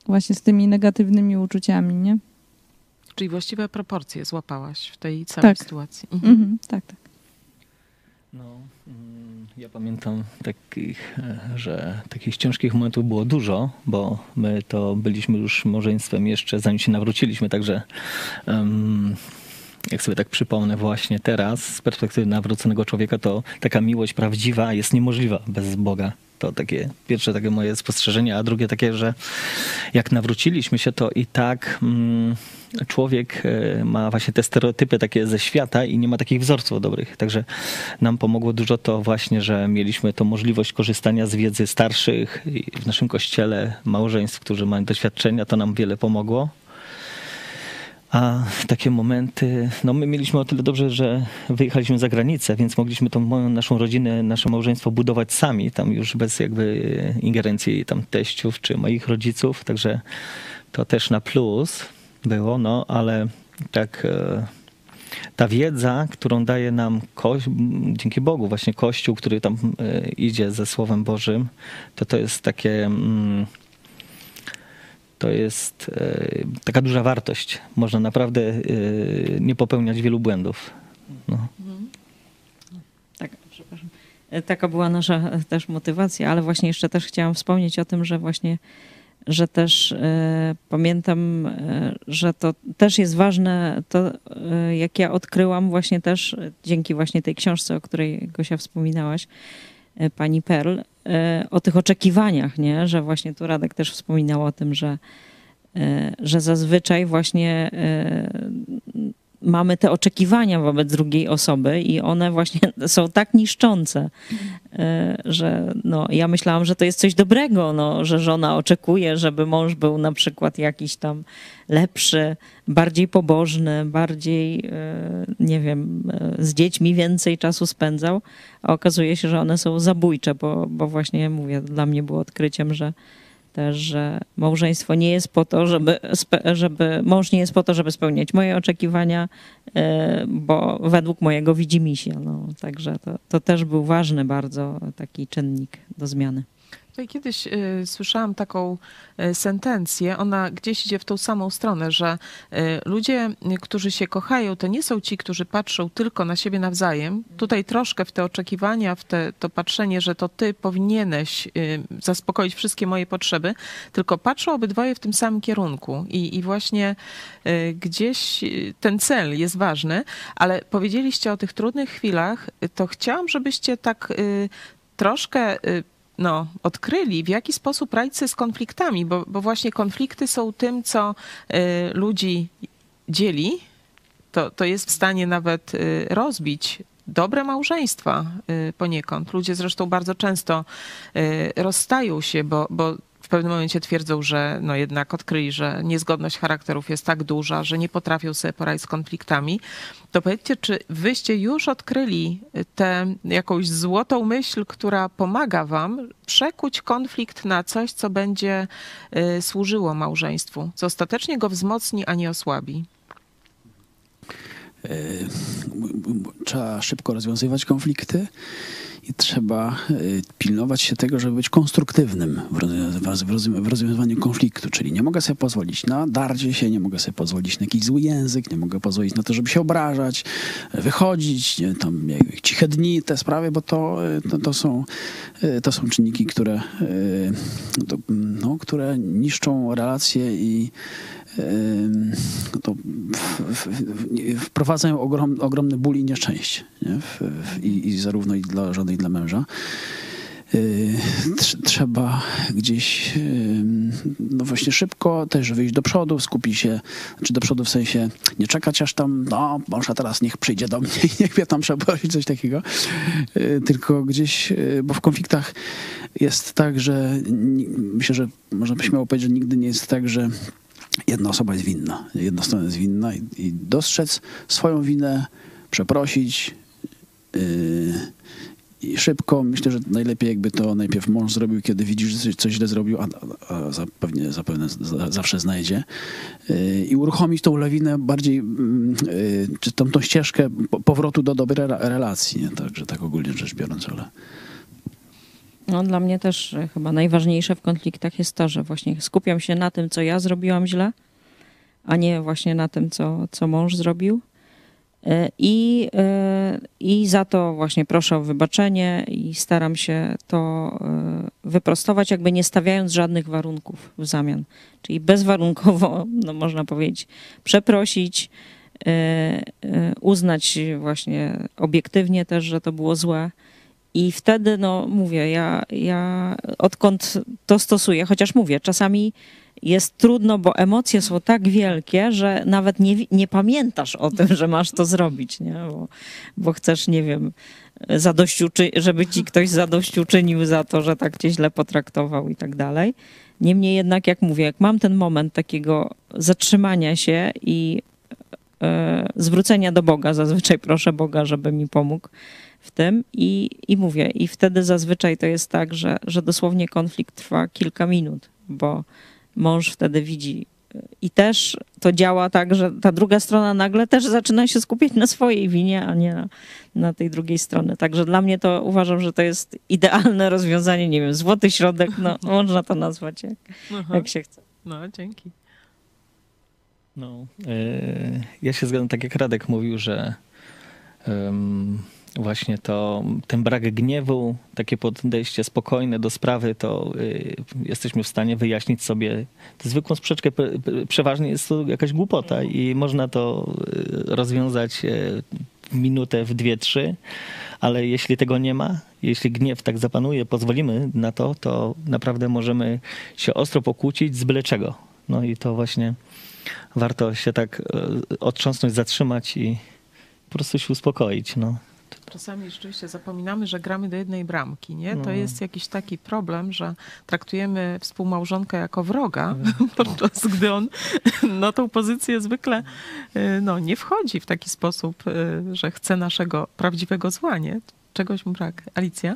właśnie z tymi negatywnymi uczuciami, nie? Czyli właściwe proporcje złapałaś w tej całej Tak. sytuacji. Mhm, tak, tak. No, mm, ja pamiętam takich, e, że takich ciężkich momentów było dużo, bo my to byliśmy już małżeństwem jeszcze zanim się nawróciliśmy, także em, jak sobie tak przypomnę właśnie teraz, z perspektywy nawróconego człowieka, to taka miłość prawdziwa jest niemożliwa bez Boga. To takie pierwsze takie moje spostrzeżenie, a drugie takie, że jak nawróciliśmy się, to i tak mm, człowiek e, ma właśnie te stereotypy takie ze świata i nie ma takich wzorców dobrych. Także nam pomogło dużo to właśnie, że mieliśmy tą możliwość korzystania z wiedzy starszych w naszym kościele małżeństw, którzy mają doświadczenia, to nam wiele pomogło. A takie momenty, no my mieliśmy o tyle dobrze, że wyjechaliśmy za granicę, więc mogliśmy tą moją, naszą rodzinę, nasze małżeństwo budować sami, tam już bez jakby ingerencji tam teściów czy moich rodziców, także to też na plus było, no ale tak e, ta wiedza, którą daje nam koś, dzięki Bogu właśnie Kościół, który tam e, idzie ze Słowem Bożym, to to jest takie mm, to jest e, taka duża wartość. Można naprawdę e, nie popełniać wielu błędów. No. Tak, przepraszam. E, Taka była nasza też motywacja, ale właśnie jeszcze też chciałam wspomnieć o tym, że właśnie, że też pamiętam, że to też jest ważne, to jak ja odkryłam właśnie też dzięki właśnie tej książce, o której Gosia wspominałaś, pani Perl, o tych oczekiwaniach, nie? że właśnie tu Radek też wspominał o tym, że, e, że zazwyczaj właśnie e, mamy te oczekiwania wobec drugiej osoby i one właśnie są tak niszczące, e, że no, ja myślałam, że to jest coś dobrego, no, że żona oczekuje, żeby mąż był na przykład jakiś tam lepszy, bardziej pobożny, bardziej, e, nie wiem, e, z dziećmi więcej czasu spędzał, a okazuje się, że one są zabójcze, bo, bo właśnie mówię, dla mnie było odkryciem, że też, że małżeństwo nie jest po to, żeby, żeby mąż nie jest po to, żeby spełniać moje oczekiwania, e, bo według mojego widzi mi się. No, także to, to też był ważny bardzo taki czynnik do zmiany. Tutaj kiedyś y, słyszałam taką y, sentencję, ona gdzieś idzie w tą samą stronę, że y, ludzie, y, którzy się kochają, to nie są ci, którzy patrzą tylko na siebie nawzajem. Tutaj troszkę w te oczekiwania, w te, to patrzenie, że to ty powinieneś y, zaspokoić wszystkie moje potrzeby, tylko patrzą obydwoje w tym samym kierunku. I, i właśnie y, gdzieś ten cel jest ważny, ale powiedzieliście o tych trudnych chwilach, to chciałam, żebyście tak troszkę no, odkryli, w jaki sposób radzić sobie z konfliktami, bo, bo właśnie konflikty są tym, co y, ludzi dzieli. To, to jest w stanie nawet y, rozbić dobre małżeństwa y, poniekąd. Ludzie zresztą bardzo często y, rozstają się, bo, bo pewnym momencie twierdzą, że no jednak odkryli, że niezgodność charakterów jest tak duża, że nie potrafią sobie poradzić z konfliktami. To powiedzcie, czy wyście już odkryli tę jakąś złotą myśl, która pomaga wam przekuć konflikt na coś, co będzie y, służyło małżeństwu, co ostatecznie go wzmocni, a nie osłabi? E, Trzeba szybko rozwiązywać konflikty i trzeba e, pilnować się tego, żeby być konstruktywnym w rozwiązywaniu- konfliktu. Czyli nie mogę sobie pozwolić na darcie się, nie mogę sobie pozwolić na jakiś zły język, nie mogę pozwolić na to, żeby się obrażać, wychodzić, nie, tam ciche dni, te sprawy, bo to, e, to, to, są, e, to są czynniki, które, no, które niszczą relacje i to wprowadzają ogrom, ogromny ból i nieszczęście nie? I, i zarówno i dla żony, i dla męża. tr- trzeba gdzieś no właśnie szybko też wyjść do przodu, skupić się, czy do przodu w sensie nie czekać aż tam, no może teraz niech przyjdzie do mnie i niech mnie tam przeprosić, coś takiego, tylko gdzieś, bo w konfliktach jest tak, że myślę, że można by śmiało powiedzieć, że nigdy nie jest tak, że jedna osoba jest winna, jedna strona jest winna i, i dostrzec swoją winę, przeprosić yy, szybko. Myślę, że najlepiej jakby to najpierw mąż zrobił, kiedy widzi, że coś, coś źle zrobił, a, a, zapewne, zapewne za, zawsze znajdzie. Yy, I uruchomić tą lawinę bardziej, mm, yy, czy tą, tą ścieżkę po- powrotu do dobrej re- relacji. Nie? Także tak ogólnie rzecz biorąc, ale... No, dla mnie też e, chyba najważniejsze w konfliktach jest to, że właśnie skupiam się na tym, co ja zrobiłam źle, a nie właśnie na tym, co, co mąż zrobił. E, I, e, I za to właśnie proszę o wybaczenie i staram się to wyprostować, jakby nie stawiając żadnych warunków w zamian. Czyli bezwarunkowo, no można powiedzieć, przeprosić, uznać właśnie obiektywnie też, że to było złe. I wtedy, no mówię, ja, ja odkąd to stosuję, chociaż mówię, czasami jest trudno, bo emocje są tak wielkie, że nawet nie, nie pamiętasz o tym, że masz to zrobić, nie? Bo, bo chcesz, nie wiem, zadośćuczy, żeby ci ktoś zadośćuczynił za to, że tak cię źle potraktował i tak dalej. Niemniej jednak, jak mówię, jak mam ten moment takiego zatrzymania się i e, zwrócenia do Boga, zazwyczaj proszę Boga, żeby mi pomógł w tym i, i mówię, i wtedy zazwyczaj to jest tak, że, że dosłownie konflikt trwa kilka minut, bo mąż wtedy widzi i też to działa tak, że ta druga strona nagle też zaczyna się skupiać na swojej winie, a nie na, na tej drugiej strony. Także dla mnie to uważam, że to jest idealne rozwiązanie, nie wiem, złoty środek, no można to nazwać jak, Aha. jak się chce. No, dzięki. No, e, ja się zgadzam, tak jak Radek mówił, że właśnie to ten brak gniewu, takie podejście spokojne do sprawy, to y, jesteśmy w stanie wyjaśnić sobie zwykłą sprzeczkę. Przeważnie jest to jakaś głupota i można to y, rozwiązać y, w minutę, w dwie, trzy, ale jeśli tego nie ma, jeśli gniew tak zapanuje, pozwolimy na to, to naprawdę możemy się ostro pokłócić z byle czego. No i to właśnie warto się tak e, otrząsnąć, zatrzymać i po prostu się uspokoić. No. Czasami rzeczywiście zapominamy, że gramy do jednej bramki, nie? To No. jest jakiś taki problem, że traktujemy współmałżonka jako wroga, podczas gdy on no, tą pozycję zwykle y, no, nie wchodzi w taki sposób, y, że chce naszego prawdziwego zła, nie? Czegoś mu brak. Alicja?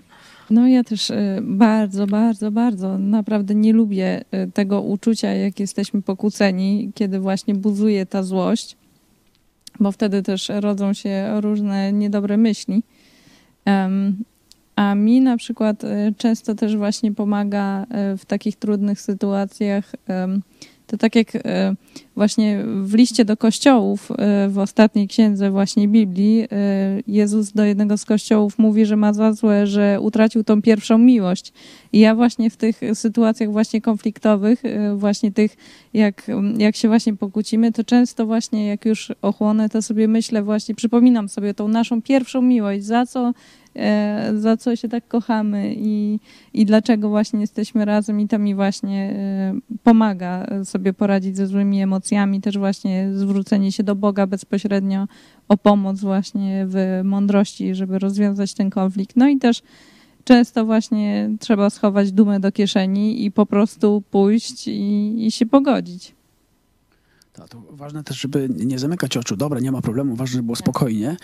No ja też y, bardzo, bardzo, bardzo naprawdę nie lubię tego uczucia, jak jesteśmy pokłóceni, kiedy właśnie buzuje ta złość, bo wtedy też rodzą się różne niedobre myśli. A mi na przykład y, często też właśnie pomaga y, w takich trudnych sytuacjach. To tak jak y, właśnie w liście do kościołów y, w ostatniej księdze właśnie Biblii y, Jezus do jednego z kościołów mówi, że ma za złe, że utracił tą pierwszą miłość. I ja właśnie w tych sytuacjach właśnie konfliktowych, właśnie tych jak, jak się właśnie pokłócimy, to często właśnie jak już ochłonę, to sobie myślę właśnie, przypominam sobie tą naszą pierwszą miłość, za co e, za co się tak kochamy i, i dlaczego właśnie jesteśmy razem i to mi właśnie e, pomaga sobie poradzić ze złymi emocjami, też właśnie zwrócenie się do Boga bezpośrednio o pomoc właśnie w mądrości, żeby rozwiązać ten konflikt. No i też często właśnie trzeba schować dumę do kieszeni i po prostu pójść i, i się pogodzić. To ważne też, żeby nie zamykać oczu. Dobra, nie ma problemu, ważne, żeby było spokojnie,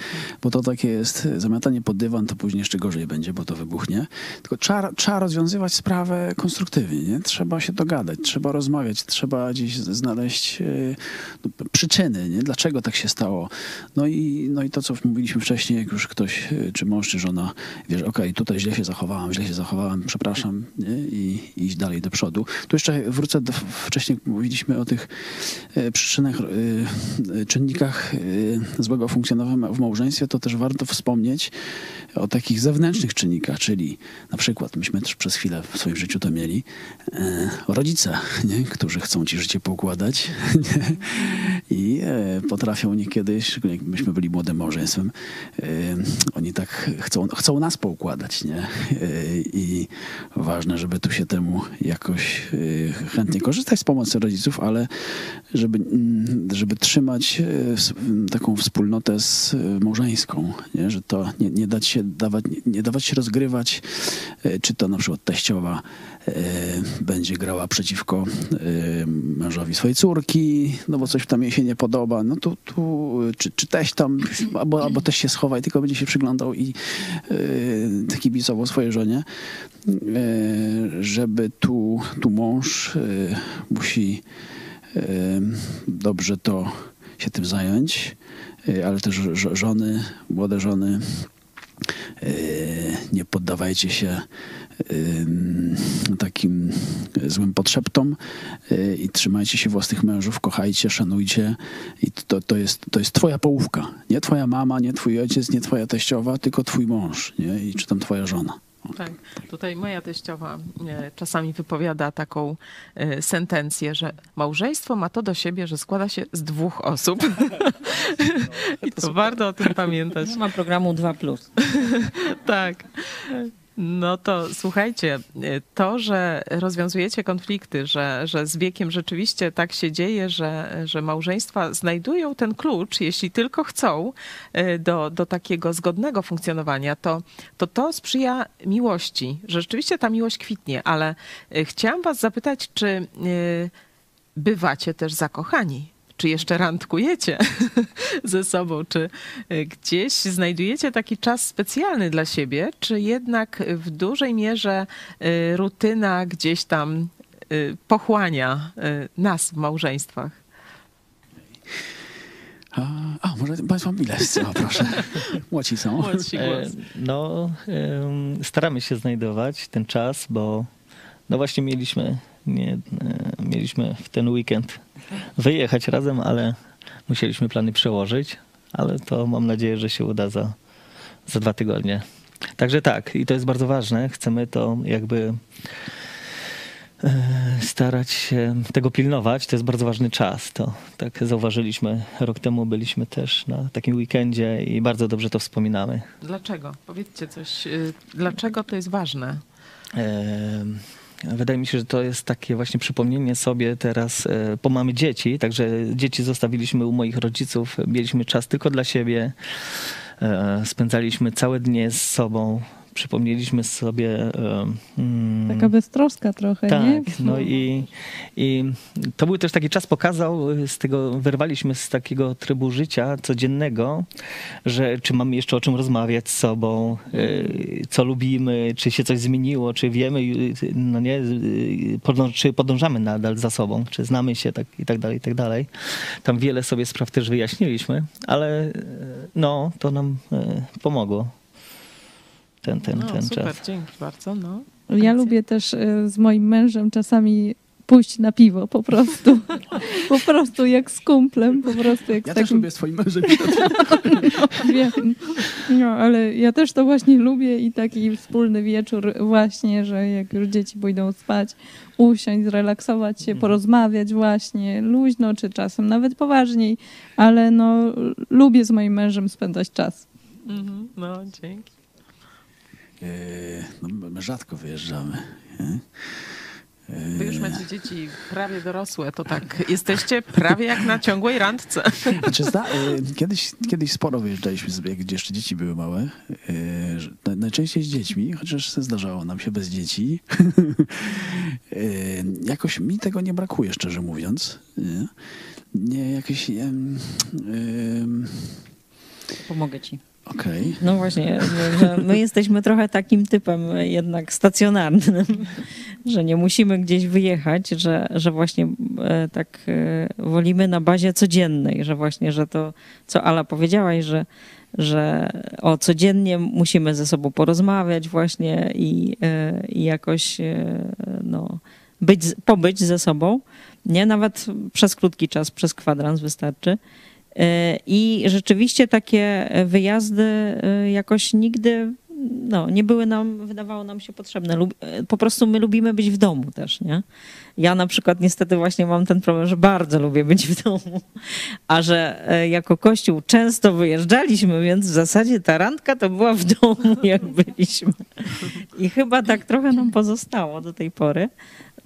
bo to takie jest zamiatanie pod dywan, to później jeszcze gorzej będzie, bo to wybuchnie. Tylko trzeba, trzeba rozwiązywać sprawę konstruktywnie, nie? Trzeba się dogadać, trzeba rozmawiać, trzeba gdzieś znaleźć e, no, przyczyny, nie? Dlaczego tak się stało. No i, no i to, co mówiliśmy wcześniej, jak już ktoś, e, czy mąż, czy żona, wiesz, okej, tutaj źle się zachowałam, źle się zachowałam, przepraszam, nie? I, iść dalej do przodu. Tu jeszcze wrócę do, wcześniej mówiliśmy o tych e, przyczynach, y, y, czynnikach y, złego funkcjonowania w małżeństwie, to też warto wspomnieć o takich zewnętrznych czynnikach, czyli na przykład, myśmy też przez chwilę w swoim życiu to mieli, e, rodzice, nie? którzy chcą ci życie poukładać nie? i e, potrafią niekiedy, szczególnie myśmy byli młodym małżeństwem, e, oni tak chcą, chcą nas poukładać. Nie? I ważne, żeby tu się temu jakoś chętnie korzystać z pomocy rodziców, ale żeby, żeby trzymać e, taką wspólnotę z e, małżeńską, nie? że to nie, nie dać się dawać, nie- nie dawać się rozgrywać, e, czy to na przykład teściowa będzie grała przeciwko mężowi swojej córki, no bo coś tam jej się nie podoba, no tu, tu czy, czy teść tam, albo, albo też się schowa i tylko będzie się przyglądał i e, kibicował swojej żonie, żeby tu, tu mąż musi dobrze to się tym zająć, e, ale też żo- żony, młode żony, e, nie poddawajcie się takim złym podszeptom e, i trzymajcie się własnych mężów, kochajcie, szanujcie i to, to, jest, to jest twoja połówka. Nie twoja mama, nie twój ojciec, nie twoja teściowa, tylko twój mąż nie? i czy tam twoja żona. Tak, tutaj moja teściowa e, czasami wypowiada taką e, sentencję, że małżeństwo ma to do siebie, że składa się z dwóch osób. I to warto o tym pamiętać. Nie ma programu 2+. tak. No to słuchajcie, to, że rozwiązujecie konflikty, że, że z wiekiem rzeczywiście tak się dzieje, że, że małżeństwa znajdują ten klucz, jeśli tylko chcą, e, do, do takiego zgodnego funkcjonowania, to, to to sprzyja miłości, że rzeczywiście ta miłość kwitnie, ale e, chciałam was zapytać, czy bywacie też zakochani? Czy jeszcze randkujecie ze sobą? Czy e, gdzieś znajdujecie taki czas specjalny dla siebie? Czy jednak w dużej mierze e, rutyna gdzieś tam e, pochłania e, nas w małżeństwach? A, a może Państwo ile o, proszę. Młodzi są. Młodsi E, głos. No, em, staramy się znajdować ten czas, bo no właśnie mieliśmy, nie, e, mieliśmy w ten weekend wyjechać razem, ale musieliśmy plany przełożyć, ale to mam nadzieję, że się uda za, za dwa tygodnie. Także tak, i to jest bardzo ważne. Chcemy to jakby e, starać się tego pilnować. To jest bardzo ważny czas. To tak zauważyliśmy. Rok temu byliśmy też na takim weekendzie i bardzo dobrze to wspominamy. Dlaczego? Powiedzcie coś. e, Dlaczego to jest ważne? Wydaje mi się, że to jest takie właśnie przypomnienie sobie teraz, e, bo mamy dzieci, także dzieci zostawiliśmy u moich rodziców, mieliśmy czas tylko dla siebie, e, spędzaliśmy całe dnie z sobą, przypomnieliśmy sobie... mm, Taka beztroska trochę, nie? tak, no i, i to był też taki czas, pokazał, z tego wyrwaliśmy z takiego trybu życia codziennego, że czy mamy jeszcze o czym rozmawiać z sobą, y, co lubimy, czy się coś zmieniło, czy wiemy, y, no nie, y, czy podążamy nadal za sobą, czy znamy się tak i tak dalej, i tak dalej. Tam wiele sobie spraw też wyjaśniliśmy, ale no, to nam pomogło. Ten, ten, No, ten super, czas. dzięki bardzo. No. Ja lubię też e, z moim mężem czasami pójść na piwo po prostu. Po prostu jak z kumplem, po prostu jak Ja z też takim... lubię swoim mężem. no, wiem. No, ale ja też to właśnie lubię i taki wspólny wieczór właśnie, że jak już dzieci pójdą spać, usiąść, zrelaksować się, porozmawiać właśnie luźno, czy czasem nawet poważniej, ale no lubię z moim mężem spędzać czas. Mhm, no, dzięki. E, No, my rzadko wyjeżdżamy. nie? E, Wy już macie dzieci prawie dorosłe, to tak jesteście prawie jak na ciągłej randce. Znaczy, zda, e, kiedyś, kiedyś sporo wyjeżdżaliśmy sobie, jak jeszcze dzieci były małe. Najczęściej z dziećmi, chociaż zdarzało nam się bez dzieci. Jakoś mi tego nie brakuje, szczerze mówiąc. Nie, jakieś... Pomogę ci. Okej. No właśnie, że- my jesteśmy trochę takim typem jednak stacjonarnym, że nie musimy gdzieś wyjechać, że, że właśnie e, tak e, wolimy na bazie codziennej, że właśnie, że to, co Ala powiedziałaś, że, że o codziennie musimy ze sobą porozmawiać właśnie i, e, i jakoś no, być, pobyć ze sobą. Nie, nawet przez krótki czas, przez kwadrans wystarczy. E, I rzeczywiście takie wyjazdy e, jakoś nigdy no, nie były nam, wydawało nam się potrzebne. E, po prostu my lubimy być w domu też, nie? Ja na przykład niestety właśnie mam ten problem, że bardzo lubię być w domu, a że jako kościół często wyjeżdżaliśmy, więc w zasadzie ta randka to była w domu, jak byliśmy. I chyba tak trochę nam pozostało do tej pory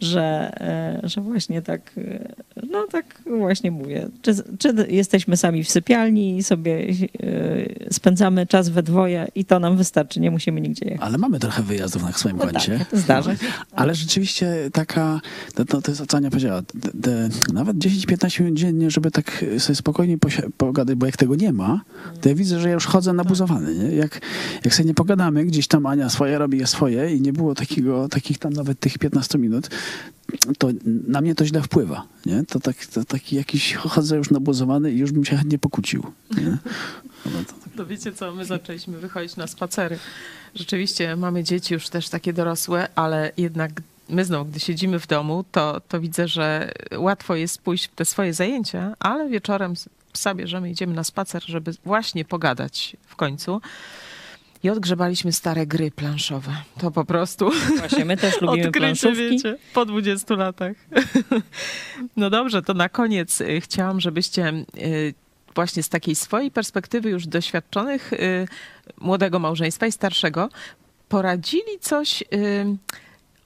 że, e, że właśnie tak, e, no tak właśnie mówię. Czy, czy jesteśmy sami w sypialni i sobie e, spędzamy czas we dwoje i to nam wystarczy, nie musimy nigdzie jechać. Ale mamy trochę wyjazdów na swoim no koncie. Tak, zdarza się. Ale rzeczywiście taka, to, to, to jest co Ania powiedziała, te, te, nawet 10-15 minut dziennie, żeby tak sobie spokojnie pogadać, bo jak tego nie ma, to ja widzę, że ja już chodzę nabuzowany. Nie? Jak, jak sobie nie pogadamy, gdzieś tam Ania swoje robi, swoje i nie było takiego, takich tam nawet tych 15 minut, to na mnie to źle wpływa. Nie? To, tak, to taki jakiś chodzę już nabuzowany i już bym się chętnie pokłócił. Nie? To wiecie co, my zaczęliśmy wychodzić na spacery. Rzeczywiście mamy dzieci już też takie dorosłe, ale jednak my znowu, gdy siedzimy w domu, to, to widzę, że łatwo jest pójść w te swoje zajęcia, ale wieczorem psa bierzemy, idziemy na spacer, żeby właśnie pogadać w końcu. I odgrzebaliśmy stare gry planszowe. To po prostu. Właśnie, my też lubimy Odkrycie, planszówki. wiecie, po 20 latach. No dobrze, to na koniec y, chciałam, żebyście y, właśnie z takiej swojej perspektywy już doświadczonych y, młodego małżeństwa i starszego poradzili coś,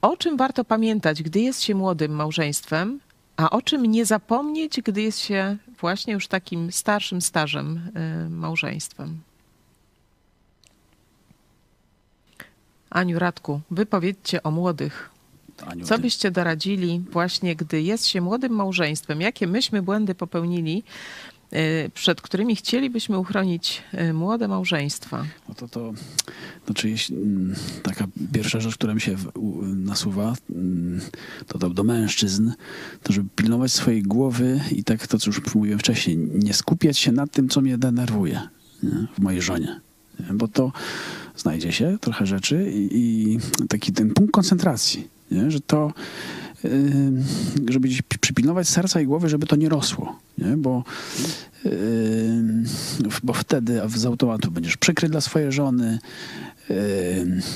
o czym warto pamiętać, gdy jest się młodym małżeństwem, a o czym nie zapomnieć, gdy jest się właśnie już takim starszym stażem małżeństwem. Aniu Radku, wy powiedzcie o młodych. Aniu, Co byście doradzili właśnie, gdy jest się młodym małżeństwem? Jakie myśmy błędy popełnili, y, przed którymi chcielibyśmy uchronić y, młode małżeństwa? No to, to znaczy, jeśli, mm, taka pierwsza rzecz, która mi się nasuwa, mm, to, to do mężczyzn, to żeby pilnować swojej głowy i tak to, co już mówiłem wcześniej, nie skupiać się na tym, co mnie denerwuje nie? w mojej żonie. Nie? Bo to znajdzie się trochę rzeczy i, i taki ten punkt koncentracji, nie? że to yy, żeby przypilnować serca i głowy, żeby to nie rosło, nie? Bo, yy, bo wtedy z automatu będziesz przykry dla swojej żony, yy,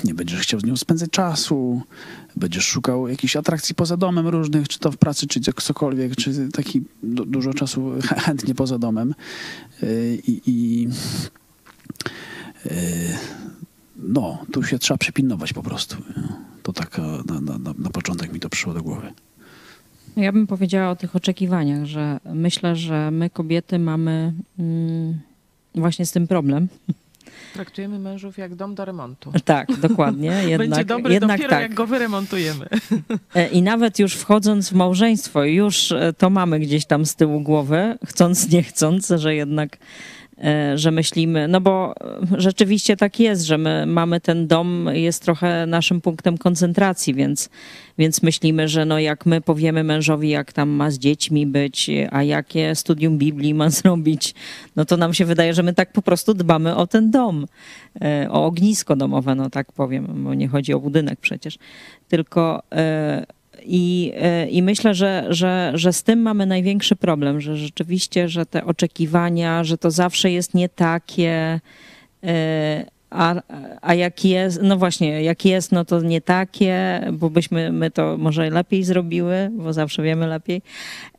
nie będziesz chciał z nią spędzać czasu, będziesz szukał jakichś atrakcji poza domem różnych, czy to w pracy, czy cokolwiek, czy taki du- dużo czasu chę- chętnie poza domem. Yy, I, i no, tu się trzeba przypilnować po prostu. To tak e, na, na, na, na początek mi to przyszło do głowy. Ja bym powiedziała o tych oczekiwaniach, że myślę, że my kobiety mamy mm, właśnie z tym problem. Traktujemy mężów jak dom do remontu. Tak, dokładnie. Jednak, Będzie dobry jednak dopiero tak. jak go wyremontujemy. E, I nawet już wchodząc w małżeństwo, już e, to mamy gdzieś tam z tyłu głowy, chcąc, nie chcąc, że jednak, że myślimy, no bo e, rzeczywiście tak jest, że my mamy ten dom, jest trochę naszym punktem koncentracji, więc, więc myślimy, że no jak my powiemy mężowi, jak tam ma z dziećmi być, a jakie studium Biblii ma zrobić, no to nam się wydaje, że my tak po prostu dbamy o ten dom, e, o ognisko domowe, no tak powiem, bo nie chodzi o budynek przecież, tylko e, i, e, i myślę, że, że, że z tym mamy największy problem, że rzeczywiście, że te oczekiwania, że to zawsze jest nie takie, e, a, a jak jest, no właśnie, jak jest, no to nie takie, bo byśmy my to może lepiej zrobiły, bo zawsze wiemy lepiej.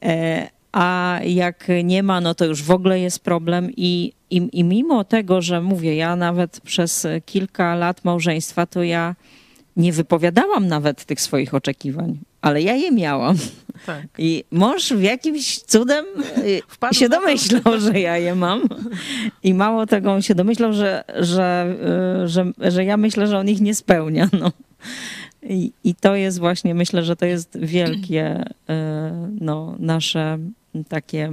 E, A jak nie ma, no to już w ogóle jest problem. I, i, I mimo tego, że mówię, ja nawet przez kilka lat małżeństwa, to ja nie wypowiadałam nawet tych swoich oczekiwań, ale ja je miałam. Tak. I mąż w jakimś cudem y, Wpadł się to. domyślał, że ja je mam. I mało tego, on się domyślał, że, że, y, że, że ja myślę, że on ich nie spełnia. No. I, I to jest właśnie, myślę, że to jest wielkie y, no, nasze takie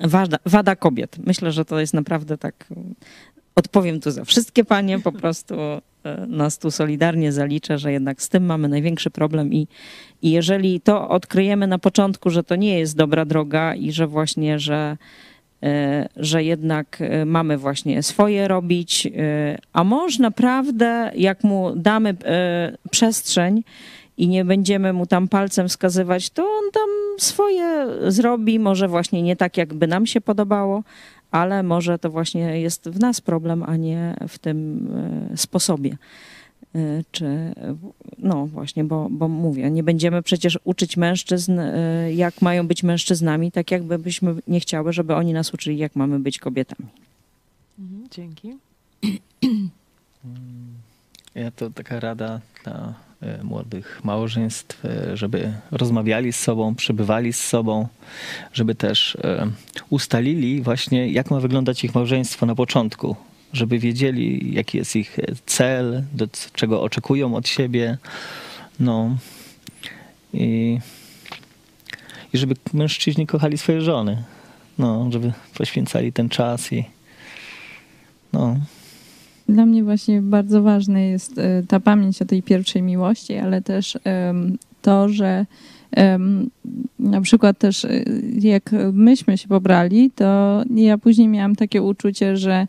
wada, wada kobiet. Myślę, że to jest naprawdę tak. Odpowiem tu za wszystkie panie, po prostu nas tu solidarnie zaliczę, że jednak z tym mamy największy problem i, i jeżeli to odkryjemy na początku, że to nie jest dobra droga i że właśnie, że, e, że jednak e, mamy właśnie swoje robić, e, a mąż naprawdę, jak mu damy e, przestrzeń i nie będziemy mu tam palcem wskazywać, to on tam swoje zrobi, może właśnie nie tak, jakby nam się podobało, ale może to właśnie jest w nas problem, a nie w tym e, sposobie. E, Czy, no właśnie, bo, bo mówię, nie będziemy przecież uczyć mężczyzn, e, jak mają być mężczyznami, tak jakby byśmy nie chciały, żeby oni nas uczyli, jak mamy być kobietami. Mhm, Dzięki. Ja to taka rada dla młodych małżeństw, e, żeby rozmawiali z sobą, przebywali z sobą, żeby też e, ustalili właśnie, jak ma wyglądać ich małżeństwo na początku, żeby wiedzieli, jaki jest ich cel, do czego oczekują od siebie. No i, i żeby mężczyźni kochali swoje żony. No, żeby poświęcali ten czas i no. Dla mnie właśnie bardzo ważne jest e, ta pamięć o tej pierwszej miłości, ale też to, że na przykład też e, jak myśmy się pobrali, to ja później miałam takie uczucie, że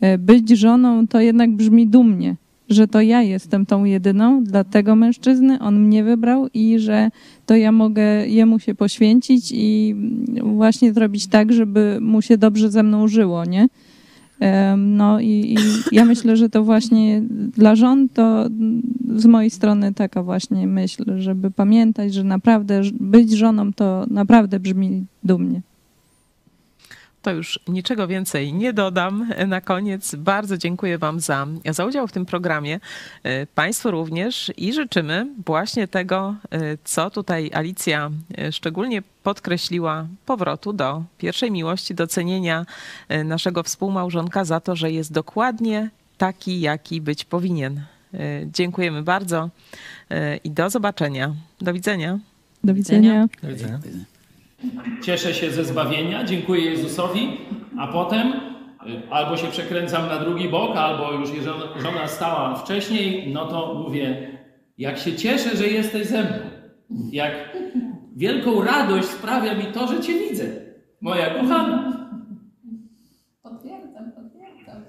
e, być żoną to jednak brzmi dumnie, że to ja jestem tą jedyną dla tego mężczyzny, on mnie wybrał i że to ja mogę jemu się poświęcić i właśnie zrobić tak, żeby mu się dobrze ze mną żyło, nie? No i, i ja myślę, że to właśnie dla żon to z mojej strony taka właśnie myśl, żeby pamiętać, że naprawdę być żoną to naprawdę brzmi dumnie. To już niczego więcej nie dodam. Na koniec bardzo dziękuję Wam za, za udział w tym programie. E, Państwu również i życzymy właśnie tego, e, co tutaj Alicja e, szczególnie podkreśliła, powrotu do pierwszej miłości, docenienia naszego współmałżonka za to, że jest dokładnie taki, jaki być powinien. Dziękujemy bardzo i do zobaczenia. Do widzenia. Do widzenia. Do widzenia. Cieszę się ze zbawienia, dziękuję Jezusowi, a potem y, albo się przekręcam na drugi bok, albo już żona stała wcześniej, no to mówię, jak się cieszę, że jesteś ze mną. Jak wielką radość sprawia mi to, że Cię widzę, moja kochana. Potwierdzam, potwierdzam.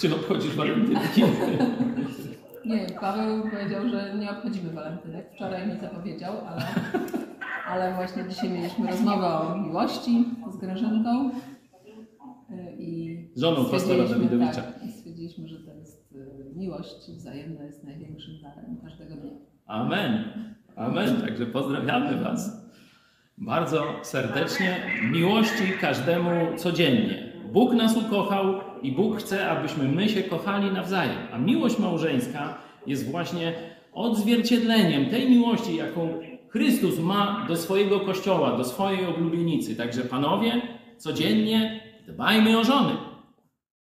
Czy obchodzisz walentynki? Nie, Paweł powiedział, że nie obchodzimy walentynek. Wczoraj mi to powiedział, ale, ale właśnie dzisiaj mieliśmy rozmowę o miłości z Grażynką. y, I Żoną pastora Dawidowicza. Tak, i stwierdziliśmy, że to jest y, miłość wzajemna jest największym darem każdego dnia. Amen. Amen. Także pozdrawiamy Was bardzo serdecznie. Miłości każdemu codziennie. Bóg nas ukochał i Bóg chce, abyśmy my się kochali nawzajem. A miłość małżeńska jest właśnie odzwierciedleniem tej miłości, jaką Chrystus ma do swojego kościoła, do swojej oblubienicy. Także panowie, codziennie dbajmy o żony.